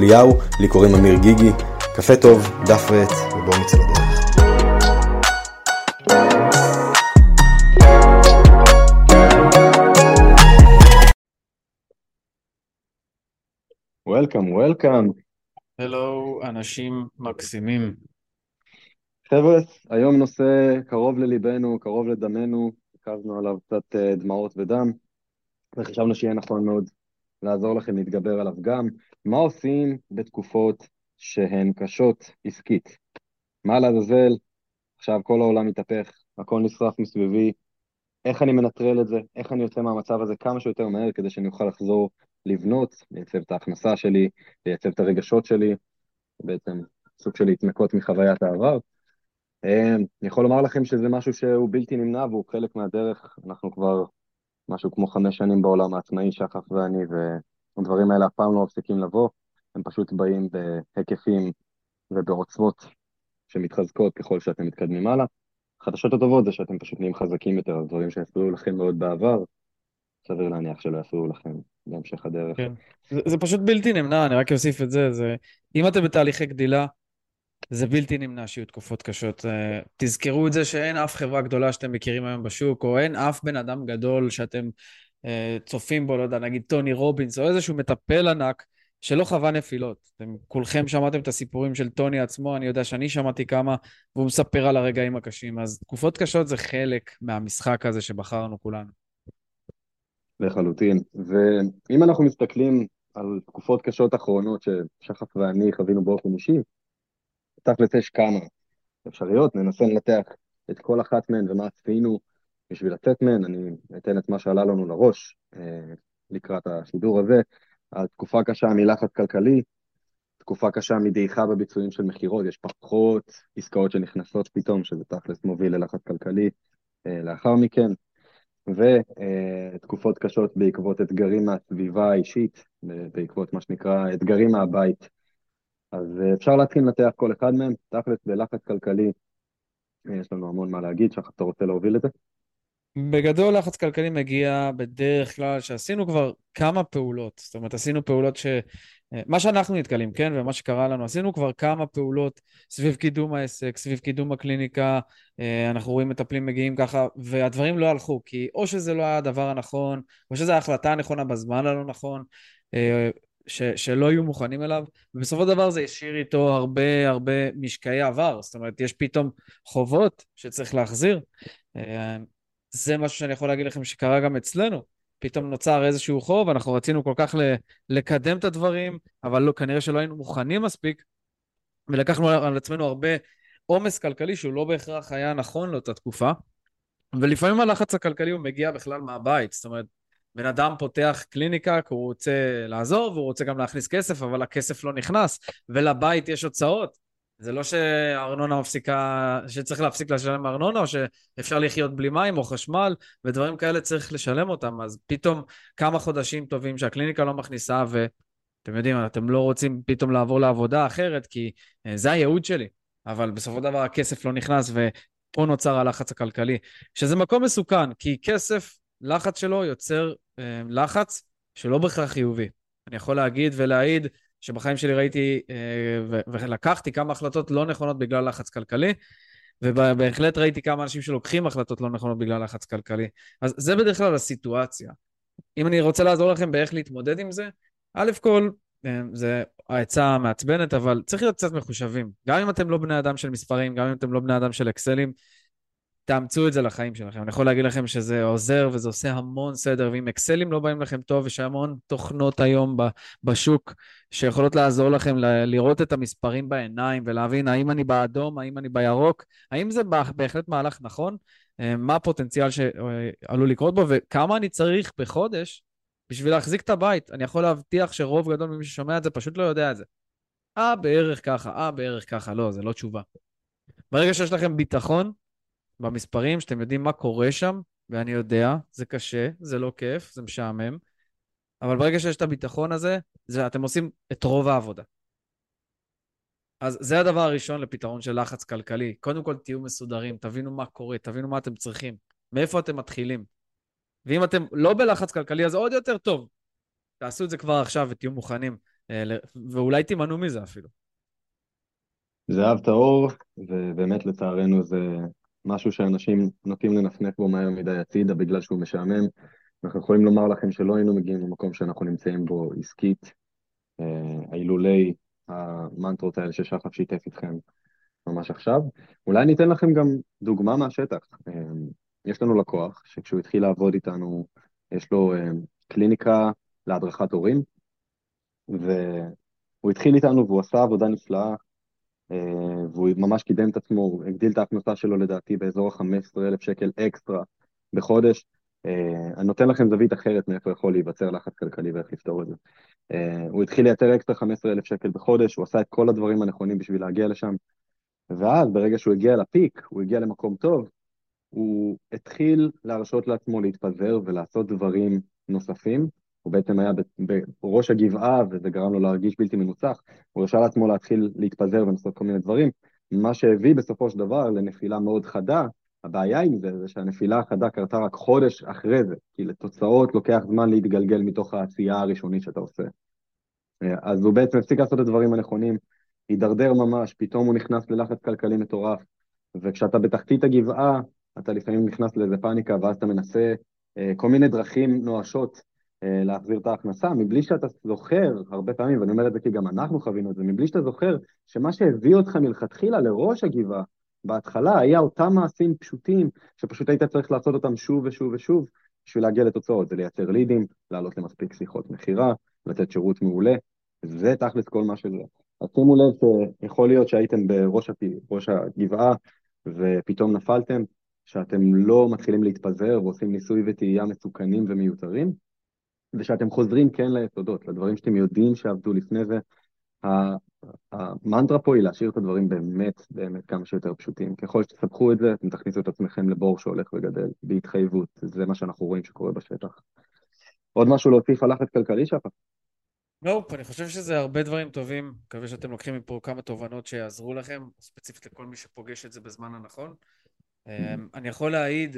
אליהו, לי קוראים אמיר גיגי. קפה טוב, דף ועט, ובואו נצא לדרך. וולקאם, וולקאם. הלו, אנשים מקסימים. חבר'ה, היום נושא קרוב לליבנו, קרוב לדמנו, הקזנו עליו קצת אה, דמעות ודם, וחשבנו שיהיה נכון מאוד לעזור לכם להתגבר עליו גם. מה עושים בתקופות שהן קשות עסקית? מה לעזאזל? עכשיו כל העולם מתהפך, הכל נשרף מסביבי, איך אני מנטרל את זה? איך אני יוצא מהמצב הזה כמה שיותר מהר כדי שאני אוכל לחזור לבנות, לייצב את ההכנסה שלי, לייצב את הרגשות שלי, בעצם סוג של להתנקות מחוויית העבר. אה, אני יכול לומר לכם שזה משהו שהוא בלתי נמנע והוא חלק מהדרך, אנחנו כבר משהו כמו חמש שנים בעולם העצמאי, שחף ואני, והדברים האלה אף פעם לא מפסיקים לבוא, הם פשוט באים בהיקפים ובעוצמות שמתחזקות ככל שאתם מתקדמים הלאה. החדשות הטובות זה שאתם פשוט נהיים חזקים יותר, דברים שהפריעו לכם מאוד בעבר, סביר להניח שלא יפריעו לכם בהמשך הדרך. כן. זה, זה פשוט בלתי נמנע, אני רק אוסיף את זה, זה... אם אתם בתהליכי גדילה, זה בלתי נמנע שיהיו תקופות קשות. אה, תזכרו את זה שאין אף חברה גדולה שאתם מכירים היום בשוק, או אין אף בן אדם גדול שאתם צופים בו, לא יודע, נגיד טוני רובינס, או איזשהו מטפל ענק, שלא חווה נפילות. אתם כולכם שמעתם את הסיפורים של טוני עצמו, אני יודע שאני שמעתי כמה, והוא מספר על הרגעים הקשים. אז תקופות קשות זה חלק מהמשחק הזה שבחרנו כולנו. לחלוטין. ואם אנחנו מסתכלים על תקופות קשות אחרונות ששחף ואני חווינו באופן אישי, תכל'ס יש כמה אפשריות, ננסה לנתח את כל אחת מהן ומה צפינו בשביל לצאת מהן, אני אתן את מה שעלה לנו לראש אה, לקראת השידור הזה. התקופה קשה מלחץ כלכלי, תקופה קשה מדעיכה בביצועים של מכירות, יש פחות עסקאות שנכנסות פתאום, שזה תכלס מוביל ללחץ כלכלי אה, לאחר מכן, ותקופות קשות בעקבות אתגרים מהסביבה האישית, בעקבות מה שנקרא אתגרים מהבית. אז אה, אפשר להתחיל לנתח כל אחד מהם, תכלס בלחץ כלכלי יש לנו המון מה להגיד, שחר, אתה רוצה להוביל את זה? בגדול לחץ כלכלי מגיע בדרך כלל שעשינו כבר כמה פעולות, זאת אומרת עשינו פעולות ש... מה שאנחנו נתקלים, כן, ומה שקרה לנו, עשינו כבר כמה פעולות סביב קידום העסק, סביב קידום הקליניקה, אה, אנחנו רואים מטפלים מגיעים ככה, והדברים לא הלכו, כי או שזה לא היה הדבר הנכון, או שזו ההחלטה הנכונה בזמן הלא נכון, אה, ש, שלא יהיו מוכנים אליו, ובסופו של דבר זה השאיר איתו הרבה הרבה משקעי עבר, זאת אומרת, יש פתאום חובות שצריך להחזיר. זה משהו שאני יכול להגיד לכם שקרה גם אצלנו. פתאום נוצר איזשהו חוב, אנחנו רצינו כל כך לקדם את הדברים, אבל לא, כנראה שלא היינו מוכנים מספיק, ולקחנו על עצמנו הרבה עומס כלכלי שהוא לא בהכרח היה נכון לאותה תקופה. ולפעמים הלחץ הכלכלי הוא מגיע בכלל מהבית, זאת אומרת, בן אדם פותח קליניקה כי הוא רוצה לעזור והוא רוצה גם להכניס כסף, אבל הכסף לא נכנס, ולבית יש הוצאות. זה לא שהארנונה מפסיקה, שצריך להפסיק לשלם ארנונה, או שאפשר לחיות בלי מים או חשמל, ודברים כאלה צריך לשלם אותם. אז פתאום כמה חודשים טובים שהקליניקה לא מכניסה, ואתם יודעים, אתם לא רוצים פתאום לעבור לעבודה אחרת, כי אה, זה הייעוד שלי. אבל בסופו של דבר הכסף לא נכנס, ופה נוצר הלחץ הכלכלי, שזה מקום מסוכן, כי כסף לחץ שלו יוצר אה, לחץ שלא בהכרח חיובי. אני יכול להגיד ולהעיד שבחיים שלי ראיתי אה, ולקחתי כמה החלטות לא נכונות בגלל לחץ כלכלי, ובהחלט ראיתי כמה אנשים שלוקחים החלטות לא נכונות בגלל לחץ כלכלי. אז זה בדרך כלל הסיטואציה. אם אני רוצה לעזור לכם באיך להתמודד עם זה, א' כל, אה, זה העצה המעצבנת, אבל צריך להיות קצת מחושבים. גם אם אתם לא בני אדם של מספרים, גם אם אתם לא בני אדם של אקסלים, תאמצו את זה לחיים שלכם. אני יכול להגיד לכם שזה עוזר וזה עושה המון סדר, ואם אקסלים לא באים לכם טוב, יש המון תוכנות היום בשוק שיכולות לעזור לכם לראות את המספרים בעיניים ולהבין האם אני באדום, האם אני בירוק, האם זה בהחלט מהלך נכון, אה, מה הפוטנציאל שעלול לקרות בו וכמה אני צריך בחודש בשביל להחזיק את הבית. אני יכול להבטיח שרוב גדול ממי ששומע את זה פשוט לא יודע את זה. אה, בערך ככה, אה, בערך ככה. לא, זה לא תשובה. ברגע שיש לכם ביטחון במספרים, שאתם יודעים מה קורה שם, ואני יודע, זה קשה, זה לא כיף, זה משעמם, אבל ברגע שיש את הביטחון הזה, זה, אתם עושים את רוב העבודה. אז זה הדבר הראשון לפתרון של לחץ כלכלי. קודם כל, תהיו מסודרים, תבינו מה קורה, תבינו מה אתם צריכים, מאיפה אתם מתחילים. ואם אתם לא בלחץ כלכלי, אז עוד יותר טוב. תעשו את זה כבר עכשיו ותהיו מוכנים, אה, ואולי תימנעו מזה אפילו. זהב טהור, ובאמת לצערנו זה משהו שאנשים נוטים לנפנף בו מהר מדי הצידה בגלל שהוא משעמם. אנחנו יכולים לומר לכם שלא היינו מגיעים למקום שאנחנו נמצאים בו עסקית, אילולי אה, המנטרות האלה ששחף שיתף איתכם ממש עכשיו. אולי אני אתן לכם גם דוגמה מהשטח. אה, יש לנו לקוח שכשהוא התחיל לעבוד איתנו, יש לו אה, קליניקה להדרכת הורים, והוא התחיל איתנו והוא עשה עבודה נפלאה, והוא ממש קידם את עצמו, הגדיל את ההכנסה שלו לדעתי באזור ה-15,000 שקל אקסטרה בחודש. אני נותן לכם זווית אחרת מאיפה יכול להיווצר לחץ כלכלי ואיך לפתור את זה. הוא התחיל לייצר אקסטרה 15,000 שקל בחודש, הוא עשה את כל הדברים הנכונים בשביל להגיע לשם, ואז ברגע שהוא הגיע לפיק, הוא הגיע למקום טוב, הוא התחיל להרשות לעצמו להתפזר ולעשות דברים נוספים. הוא בעצם היה בראש הגבעה וזה גרם לו להרגיש בלתי מנוצח. הוא הרשה לעצמו להתחיל להתפזר ולעשות כל מיני דברים, מה שהביא בסופו של דבר לנפילה מאוד חדה. הבעיה עם זה זה שהנפילה החדה קרתה רק חודש אחרי זה, כי לתוצאות לוקח זמן להתגלגל מתוך העשייה הראשונית שאתה עושה. אז הוא בעצם הפסיק לעשות את הדברים הנכונים, הידרדר ממש, פתאום הוא נכנס ללחץ כלכלי מטורף, וכשאתה בתחתית הגבעה, אתה לפעמים נכנס לאיזה פאניקה, ואז אתה מנסה אה, כל מיני דרכים נואשות אה, להחזיר את ההכנסה, מבלי שאתה זוכר, הרבה פעמים, ואני אומר את זה כי גם אנחנו חווינו את זה, מבלי שאתה זוכר שמה שהביא אותך מלכתחילה לראש הגבעה, בהתחלה היה אותם מעשים פשוטים, שפשוט היית צריך לעשות אותם שוב ושוב ושוב, בשביל להגיע לתוצאות, זה לייצר לידים, לעלות למספיק שיחות מכירה, לתת שירות מעולה, זה תכלס כל מה שזה. אז שימו לב שיכול להיות שהייתם בראש הפי, הגבעה ופתאום נפלתם, שאתם לא מתחילים להתפזר ועושים ניסוי וטעייה מסוכנים ומיותרים, ושאתם חוזרים כן ליסודות, לדברים שאתם יודעים שעבדו לפני זה. המנטרה פה היא להשאיר את הדברים באמת באמת כמה שיותר פשוטים. ככל שתסבכו את זה, אתם תכניסו את עצמכם לבור שהולך וגדל, בהתחייבות. זה מה שאנחנו רואים שקורה בשטח. עוד משהו להוסיף על לחץ כלכלי שחר? נופ, אני חושב שזה הרבה דברים טובים. מקווה שאתם לוקחים מפה כמה תובנות שיעזרו לכם, ספציפית לכל מי שפוגש את זה בזמן הנכון. אמ, אני יכול להעיד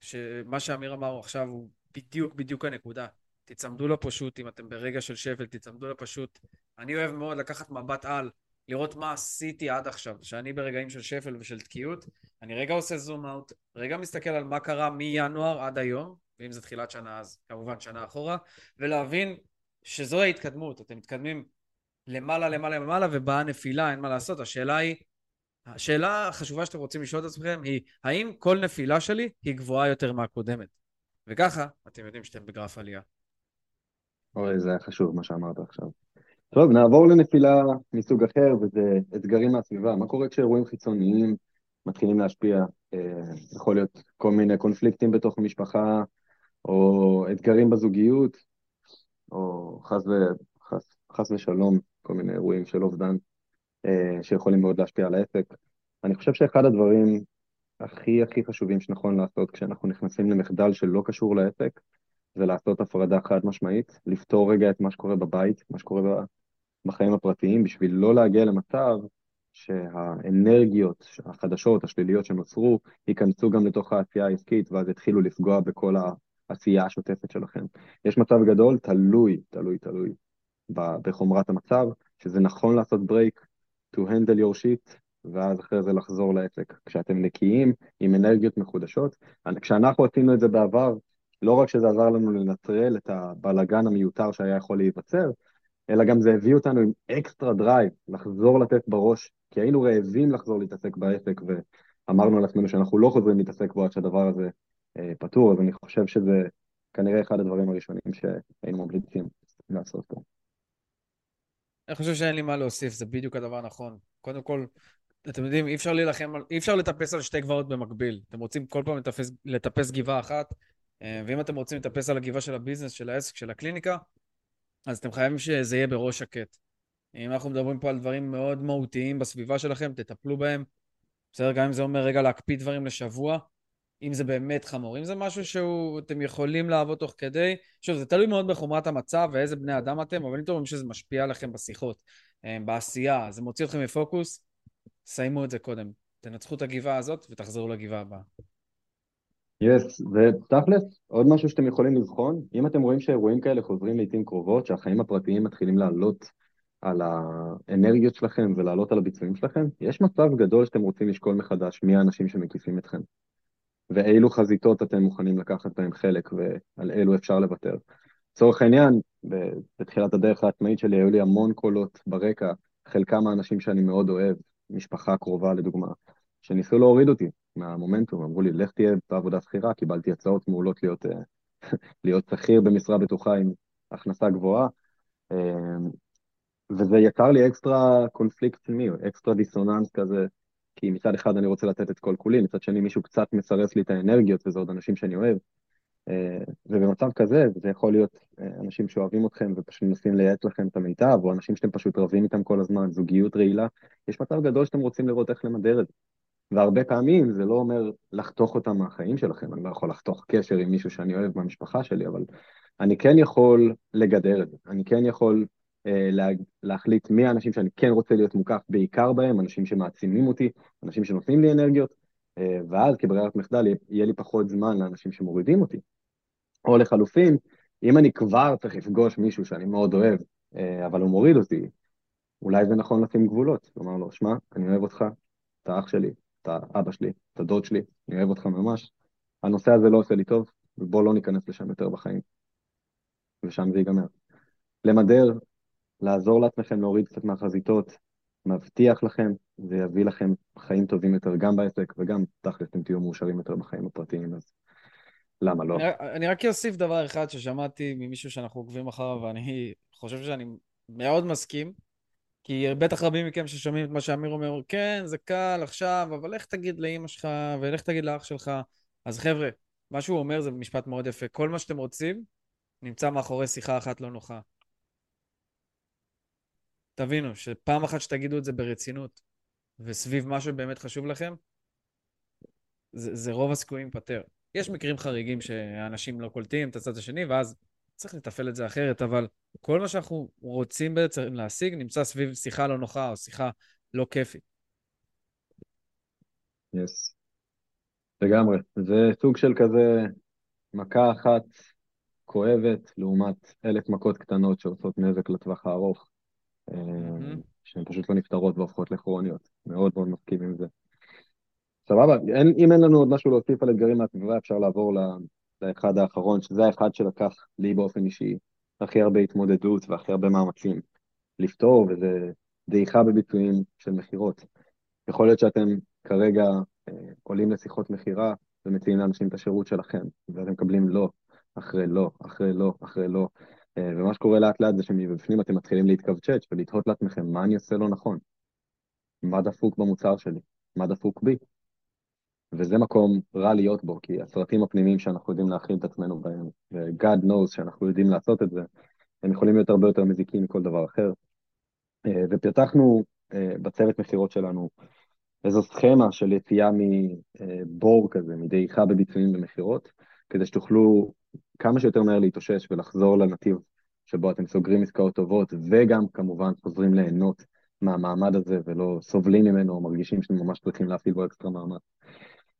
שמה שאמיר אמר עכשיו הוא בדיוק בדיוק הנקודה. תצמדו לפשוט, אם אתם ברגע של שפל, תצמדו לפשוט. אני אוהב מאוד לקחת מבט על, לראות מה עשיתי עד עכשיו. שאני ברגעים של שפל ושל תקיעות, אני רגע עושה זום אאוט, רגע מסתכל על מה קרה מינואר עד היום, ואם זה תחילת שנה אז כמובן שנה אחורה, ולהבין שזו ההתקדמות, אתם מתקדמים למעלה למעלה למעלה ובאה נפילה, אין מה לעשות. השאלה היא, השאלה החשובה שאתם רוצים לשאול את עצמכם היא, האם כל נפילה שלי היא גבוהה יותר מהקודמת? וככה אתם יודעים שאתם בגרף עלייה. אוי, זה היה חשוב מה שאמרת עכשיו. טוב, נעבור לנפילה מסוג אחר, וזה אתגרים מהסביבה. מה קורה כשאירועים חיצוניים מתחילים להשפיע? אה, יכול להיות כל מיני קונפליקטים בתוך המשפחה, או אתגרים בזוגיות, או חס, ו... חס, חס ושלום, כל מיני אירועים של אובדן אה, שיכולים מאוד להשפיע על העסק. אני חושב שאחד הדברים הכי הכי חשובים שנכון לעשות כשאנחנו נכנסים למחדל שלא קשור לעסק, זה לעשות הפרדה חד משמעית, לפתור רגע את מה שקורה בבית, מה שקורה בחיים הפרטיים, בשביל לא להגיע למצב שהאנרגיות החדשות, השליליות שנוצרו, ייכנסו גם לתוך העשייה העסקית, ואז יתחילו לפגוע בכל העשייה השוטפת שלכם. יש מצב גדול, תלוי, תלוי, תלוי בחומרת המצב, שזה נכון לעשות ברייק, to handle your shit, ואז אחרי זה לחזור לעסק. כשאתם נקיים, עם אנרגיות מחודשות. כשאנחנו עשינו את זה בעבר, לא רק שזה עזר לנו לנטרל את הבלגן המיותר שהיה יכול להיווצר, אלא גם זה הביא אותנו עם extra drive, לחזור לתת בראש, כי היינו רעבים לחזור להתעסק בעסק, ואמרנו על עצמנו שאנחנו לא חוזרים להתעסק בו עד שהדבר הזה אה, פתור, אז אני חושב שזה כנראה אחד הדברים הראשונים שהיינו ממליצים לעשות פה. אני חושב שאין לי מה להוסיף, זה בדיוק הדבר הנכון. קודם כל, אתם יודעים, אי אפשר להילחם, אי אפשר לטפס על שתי גבעות במקביל. אתם רוצים כל פעם לטפס, לטפס גבעה אחת, ואם אתם רוצים לטפס על הגבעה של הביזנס, של העסק, של הקליניקה, אז אתם חייבים שזה יהיה בראש שקט. אם אנחנו מדברים פה על דברים מאוד מהותיים בסביבה שלכם, תטפלו בהם. בסדר? גם אם זה אומר רגע להקפיא דברים לשבוע, אם זה באמת חמור. אם זה משהו שאתם יכולים לעבוד תוך כדי, שוב, זה תלוי מאוד בחומרת המצב ואיזה בני אדם אתם, אבל אם אתם רואים שזה משפיע עליכם בשיחות, אה, בעשייה, זה מוציא אתכם מפוקוס, סיימו את זה קודם. תנצחו את הגבעה הזאת ותחזרו לגבעה הבאה. יס, ותכלס, עוד משהו שאתם יכולים לבחון, אם אתם רואים שאירועים כאלה חוזרים לעיתים קרובות, שהחיים הפרטיים מתחילים לעלות על האנרגיות שלכם ולעלות על הביצועים שלכם, יש מצב גדול שאתם רוצים לשקול מחדש מי האנשים שמקיפים אתכם, ואילו חזיתות אתם מוכנים לקחת בהם חלק ועל אילו אפשר לוותר. לצורך העניין, בתחילת הדרך העצמאית שלי היו לי המון קולות ברקע, חלקם האנשים שאני מאוד אוהב, משפחה קרובה לדוגמה, שניסו להוריד אותי מהמומנטום, אמרו לי, לך תהיה בעבודה שכירה, קיבלתי הצעות מעולות להיות, אה, להיות שכיר במשרה בטוחה עם הכנסה גבוהה, אה, וזה יקר לי אקסטרה קונפליקט פנימי, אקסטרה דיסוננס כזה, כי מצד אחד אני רוצה לתת את כל כולי, מצד שני מישהו קצת מסרס לי את האנרגיות, וזה עוד אנשים שאני אוהב. אה, ובמצב כזה, זה יכול להיות אנשים שאוהבים אתכם ופשוט מנסים לייעץ לכם את המיטב, או אנשים שאתם פשוט רבים איתם כל הזמן, זוגיות רעילה, יש מצב גדול שאתם רוצים לראות איך למדר את זה. והרבה פעמים זה לא אומר לחתוך אותם מהחיים שלכם, אני לא יכול לחתוך קשר עם מישהו שאני אוהב מהמשפחה שלי, אבל אני כן יכול לגדר את זה, אני כן יכול אה, לה, להחליט מי האנשים שאני כן רוצה להיות מוקף בעיקר בהם, אנשים שמעצימים אותי, אנשים שנותנים לי אנרגיות, אה, ואז כברירת מחדל יהיה לי פחות זמן לאנשים שמורידים אותי. או לחלופין, אם אני כבר צריך לפגוש מישהו שאני מאוד אוהב, אה, אבל הוא מוריד אותי, אולי זה נכון לשים גבולות, לומר לו, שמע, אני אוהב אותך, אתה אח שלי, אתה אבא שלי, אתה דוד שלי, אני אוהב אותך ממש. הנושא הזה לא עושה לי טוב, ובוא לא ניכנס לשם יותר בחיים. ושם זה ייגמר. למדר, לעזור לעצמכם להוריד קצת מהחזיתות, מבטיח לכם, זה יביא לכם חיים טובים יותר גם בעסק, וגם תכל'ס אתם תהיו מאושרים יותר בחיים הפרטיים, אז למה לא? אני רק אוסיף דבר אחד ששמעתי ממישהו שאנחנו עוקבים אחריו, ואני חושב שאני מאוד מסכים. כי בטח רבים מכם ששומעים את מה שאמיר אומר, כן, זה קל עכשיו, אבל איך תגיד לאימא שלך, ולך תגיד לאח שלך. אז חבר'ה, מה שהוא אומר זה משפט מאוד יפה. כל מה שאתם רוצים נמצא מאחורי שיחה אחת לא נוחה. תבינו, שפעם אחת שתגידו את זה ברצינות, וסביב מה שבאמת חשוב לכם, זה, זה רוב הסיכויים פתר. יש מקרים חריגים שאנשים לא קולטים את הצד השני, ואז צריך לתפעל את זה אחרת, אבל כל מה שאנחנו רוצים בעצם להשיג נמצא סביב שיחה לא נוחה או שיחה לא כיפית. יס. Yes. לגמרי. זה סוג של כזה מכה אחת כואבת לעומת אלף מכות קטנות שעושות נזק לטווח הארוך, mm-hmm. שהן פשוט לא נפתרות והופכות לכרוניות. מאוד מאוד מסכים עם זה. סבבה, אם אין לנו עוד משהו להוסיף על אתגרים מהסביבה, אפשר לעבור לאחד האחרון, שזה האחד שלקח לי באופן אישי הכי הרבה התמודדות והכי הרבה מאמצים לפתור, וזה דעיכה בביצועים של מכירות. יכול להיות שאתם כרגע אה, עולים לשיחות מכירה ומציעים לאנשים את השירות שלכם, ואתם מקבלים לא, אחרי לא, אחרי לא, אחרי לא. אה, ומה שקורה לאט לאט זה שמבפנים אתם מתחילים להתכווצ'ץ' ולתהות לעצמכם מה אני עושה לא נכון. מה דפוק במוצר שלי? מה דפוק בי? וזה מקום רע להיות בו, כי הסרטים הפנימיים שאנחנו יודעים להכין את עצמנו בהם, ו-God knows שאנחנו יודעים לעשות את זה, הם יכולים להיות הרבה יותר מזיקים מכל דבר אחר. אה, ופיתחנו אה, בצוות מכירות שלנו איזו סכמה של יציאה מבור כזה, מדעיכה בביצועים במכירות, כדי שתוכלו כמה שיותר מהר להתאושש ולחזור לנתיב שבו אתם סוגרים עסקאות טובות, וגם כמובן חוזרים ליהנות מהמעמד הזה ולא סובלים ממנו או מרגישים שאתם ממש צריכים להפעיל בו אקסטרה מאמץ.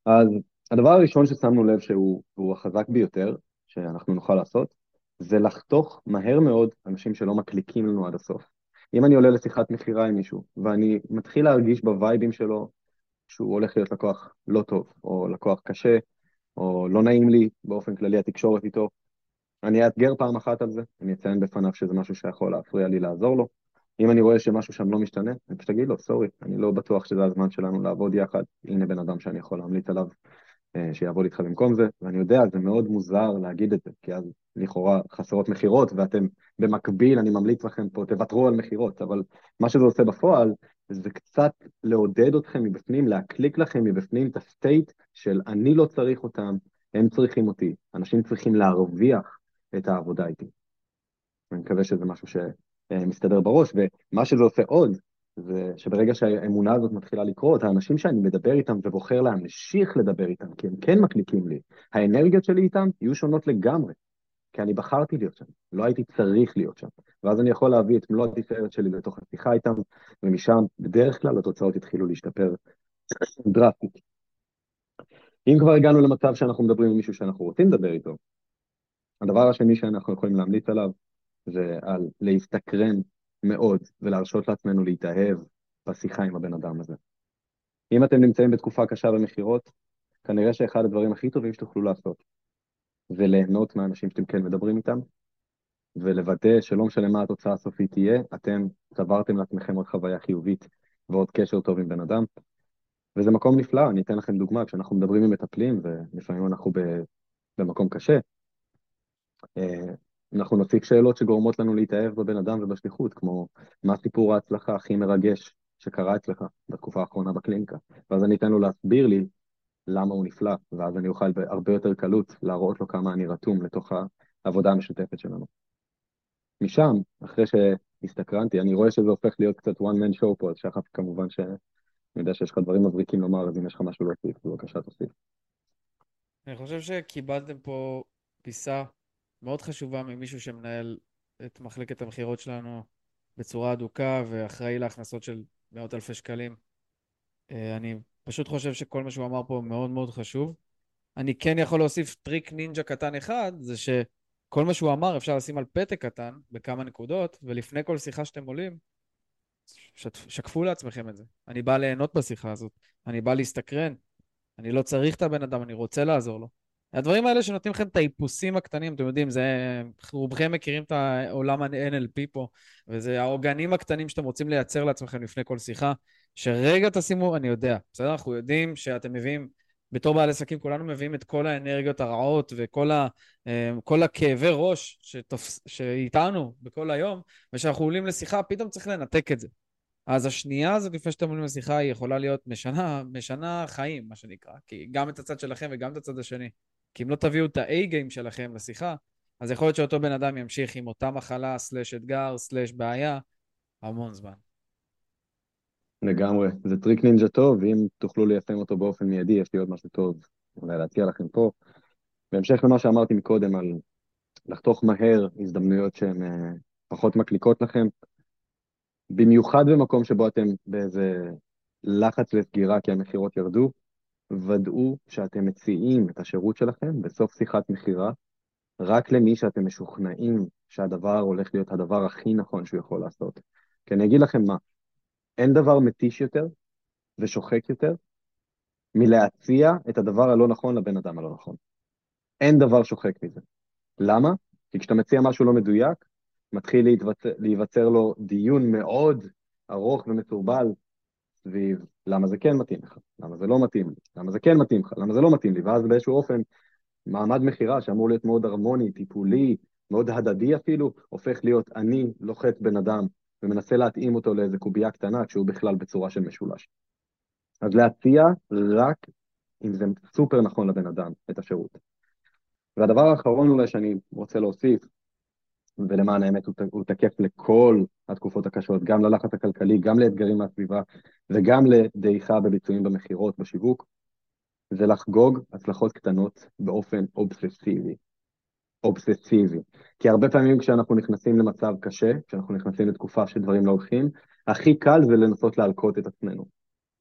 אז הדבר הראשון ששמנו לב שהוא החזק ביותר שאנחנו נוכל לעשות, זה לחתוך מהר מאוד אנשים שלא מקליקים לנו עד הסוף. אם אני עולה לשיחת מכירה עם מישהו, ואני מתחיל להרגיש בווייבים שלו שהוא הולך להיות לקוח לא טוב, או לקוח קשה, או לא נעים לי באופן כללי התקשורת איתו, אני אאתגר פעם אחת על זה, אני אציין בפניו שזה משהו שיכול להפריע לי לעזור לו, אם אני רואה שמשהו שם לא משתנה, אני פשוט אגיד לו, סורי, אני לא בטוח שזה הזמן שלנו לעבוד יחד, הנה בן אדם שאני יכול להמליץ עליו אה, שיעבוד איתך במקום זה, ואני יודע, זה מאוד מוזר להגיד את זה, כי אז לכאורה חסרות מכירות, ואתם במקביל, אני ממליץ לכם פה, תוותרו על מכירות, אבל מה שזה עושה בפועל, זה קצת לעודד אתכם מבפנים, להקליק לכם מבפנים את הסטייט של אני לא צריך אותם, הם צריכים אותי, אנשים צריכים להרוויח את העבודה איתי. אני מקווה שזה משהו ש... מסתדר בראש, ומה שזה עושה עוד, זה שברגע שהאמונה הזאת מתחילה לקרות, האנשים שאני מדבר איתם ובוחר להמשיך לדבר איתם, כי הם כן מקליקים לי, האנרגיות שלי איתם יהיו שונות לגמרי, כי אני בחרתי להיות שם, לא הייתי צריך להיות שם. ואז אני יכול להביא את מלוא התפארת שלי לתוך השיחה איתם, ומשם בדרך כלל התוצאות התחילו להשתפר דרסטית. אם כבר הגענו למצב שאנחנו מדברים עם מישהו שאנחנו רוצים לדבר איתו, הדבר השני שאנחנו יכולים להמליץ עליו זה על להסתקרן מאוד ולהרשות לעצמנו להתאהב בשיחה עם הבן אדם הזה. אם אתם נמצאים בתקופה קשה במכירות, כנראה שאחד הדברים הכי טובים שתוכלו לעשות זה ליהנות מהאנשים שאתם כן מדברים איתם, ולוודא שלא משנה מה התוצאה הסופית תהיה, אתם צברתם לעצמכם עוד חוויה חיובית ועוד קשר טוב עם בן אדם. וזה מקום נפלא, אני אתן לכם דוגמה, כשאנחנו מדברים עם מטפלים, ולפעמים אנחנו במקום קשה, אה, אנחנו נציג שאלות שגורמות לנו להתאהב בבן אדם ובשליחות, כמו מה סיפור ההצלחה הכי מרגש שקרה אצלך בתקופה האחרונה בקליניקה, ואז אני אתן לו להסביר לי למה הוא נפלא, ואז אני אוכל בהרבה יותר קלות להראות לו כמה אני רתום לתוך העבודה המשותפת שלנו. משם, אחרי שהסתקרנתי, אני רואה שזה הופך להיות קצת one man show פה, אז שחף כמובן שאני יודע שיש לך דברים מבריקים לומר, אז אם יש לך משהו להוסיף, בבקשה תוסיף. אני חושב שקיבלתם פה פיסה מאוד חשובה ממישהו שמנהל את מחלקת המכירות שלנו בצורה אדוקה ואחראי להכנסות של מאות אלפי שקלים. אה, אני פשוט חושב שכל מה שהוא אמר פה מאוד מאוד חשוב. אני כן יכול להוסיף טריק נינג'ה קטן אחד, זה שכל מה שהוא אמר אפשר לשים על פתק קטן בכמה נקודות, ולפני כל שיחה שאתם עולים, שקפו לעצמכם את זה. אני בא ליהנות בשיחה הזאת, אני בא להסתקרן, אני לא צריך את הבן אדם, אני רוצה לעזור לו. הדברים האלה שנותנים לכם את האיפוסים הקטנים, אתם יודעים, זה, רובכם מכירים את העולם ה-NLP פה, וזה העוגנים הקטנים שאתם רוצים לייצר לעצמכם לפני כל שיחה, שרגע תשימו, אני יודע, בסדר? אנחנו יודעים שאתם מביאים, בתור בעלי עסקים, כולנו מביאים את כל האנרגיות הרעות וכל ה, אה, כל הכאבי ראש שתופס, שאיתנו בכל היום, וכשאנחנו עולים לשיחה, פתאום צריך לנתק את זה. אז השנייה הזאת לפני שאתם עולים לשיחה היא יכולה להיות משנה, משנה חיים, מה שנקרא. כי גם את הצד שלכם וגם את הצד השני. כי אם לא תביאו את ה-A-game שלכם לשיחה, אז יכול להיות שאותו בן אדם ימשיך עם אותה מחלה, slash אתגר, slash בעיה, המון זמן. לגמרי, זה טריק נינג'ה טוב, ואם תוכלו ליישם אותו באופן מיידי, יש לי עוד משהו טוב אולי להציע לכם פה. בהמשך למה שאמרתי מקודם על לחתוך מהר הזדמנויות שהן uh, פחות מקליקות לכם, במיוחד במקום שבו אתם באיזה לחץ לסגירה כי המכירות ירדו, ודאו שאתם מציעים את השירות שלכם בסוף שיחת מכירה רק למי שאתם משוכנעים שהדבר הולך להיות הדבר הכי נכון שהוא יכול לעשות. כי אני אגיד לכם מה, אין דבר מתיש יותר ושוחק יותר מלהציע את הדבר הלא נכון לבן אדם הלא נכון. אין דבר שוחק מזה. למה? כי כשאתה מציע משהו לא מדויק, מתחיל להיווצר, להיווצר לו דיון מאוד ארוך ומסורבל סביב למה זה כן מתאים לך, למה זה לא מתאים לי, למה זה כן מתאים לך, למה זה לא מתאים לי, ואז באיזשהו אופן מעמד מכירה שאמור להיות מאוד הרמוני, טיפולי, מאוד הדדי אפילו, הופך להיות אני לוחץ בן אדם ומנסה להתאים אותו לאיזה קובייה קטנה כשהוא בכלל בצורה של משולש. אז להציע רק אם זה סופר נכון לבן אדם את השירות. והדבר האחרון אולי שאני רוצה להוסיף, ולמען האמת הוא, הוא תקף לכל התקופות הקשות, גם ללחץ הכלכלי, גם לאתגרים מהסביבה וגם לדעיכה בביצועים במכירות, בשיווק, זה לחגוג הצלחות קטנות באופן אובססיבי. אובססיבי. כי הרבה פעמים כשאנחנו נכנסים למצב קשה, כשאנחנו נכנסים לתקופה שדברים לא הולכים, הכי קל זה לנסות להלקות את עצמנו.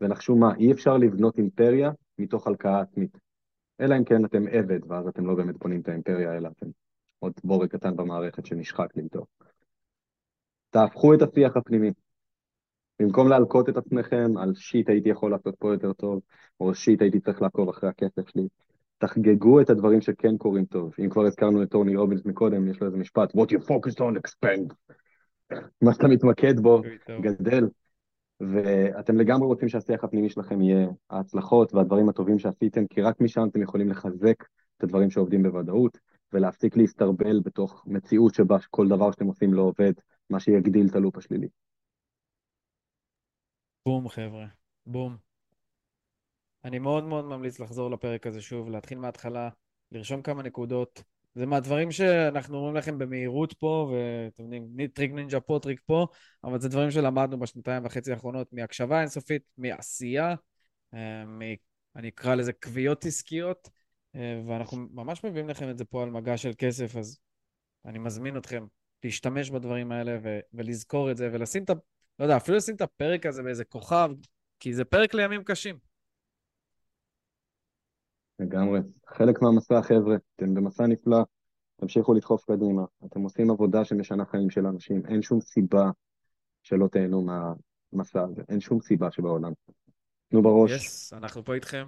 ונחשו מה, אי אפשר לבנות אימפריה מתוך הלקאה עצמית. אלא אם כן אתם עבד, ואז אתם לא באמת בונים את האימפריה, אלא אתם עוד בורג קטן במערכת שנשחק לי איתו. תהפכו את השיח הפנימי. במקום להלקות את עצמכם על שיט הייתי יכול לעשות פה יותר טוב, או שיט הייתי צריך לעקוב אחרי הכסף שלי, תחגגו את הדברים שכן קורים טוב. אם כבר הזכרנו את טוני רובינס מקודם, יש לו איזה משפט, what you focus on expand. מה שאתה מתמקד בו גדל, ואתם לגמרי רוצים שהשיח הפנימי שלכם יהיה ההצלחות והדברים הטובים שעשיתם, כי רק משם אתם יכולים לחזק את הדברים שעובדים בוודאות, ולהפסיק להסתרבל בתוך מציאות שבה כל דבר שאתם עושים לא עובד, מה שיגדיל את הלופ השלילי. בום, חבר'ה, בום. אני מאוד מאוד ממליץ לחזור לפרק הזה שוב, להתחיל מההתחלה, לרשום כמה נקודות, זה מהדברים שאנחנו אומרים לכם במהירות פה, ואתם יודעים, טריק נינג'ה פה, טריק פה, אבל זה דברים שלמדנו בשנתיים וחצי האחרונות מהקשבה אינסופית, מעשייה, אה, מ... אני אקרא לזה קביעות עסקיות, ואנחנו ממש מביאים לכם את זה פה על מגש של כסף, אז אני מזמין אתכם להשתמש בדברים האלה ו- ולזכור את זה, ולשים את ה... לא יודע, אפילו לשים את הפרק הזה באיזה כוכב, כי זה פרק לימים קשים. לגמרי. חלק מהמסע, חבר'ה, אתם במסע נפלא, תמשיכו לדחוף קדימה. אתם עושים עבודה שמשנה חיים של אנשים, אין שום סיבה שלא תהנו מהמסע הזה, אין שום סיבה שבעולם. תנו בראש. יס, yes, אנחנו פה איתכם.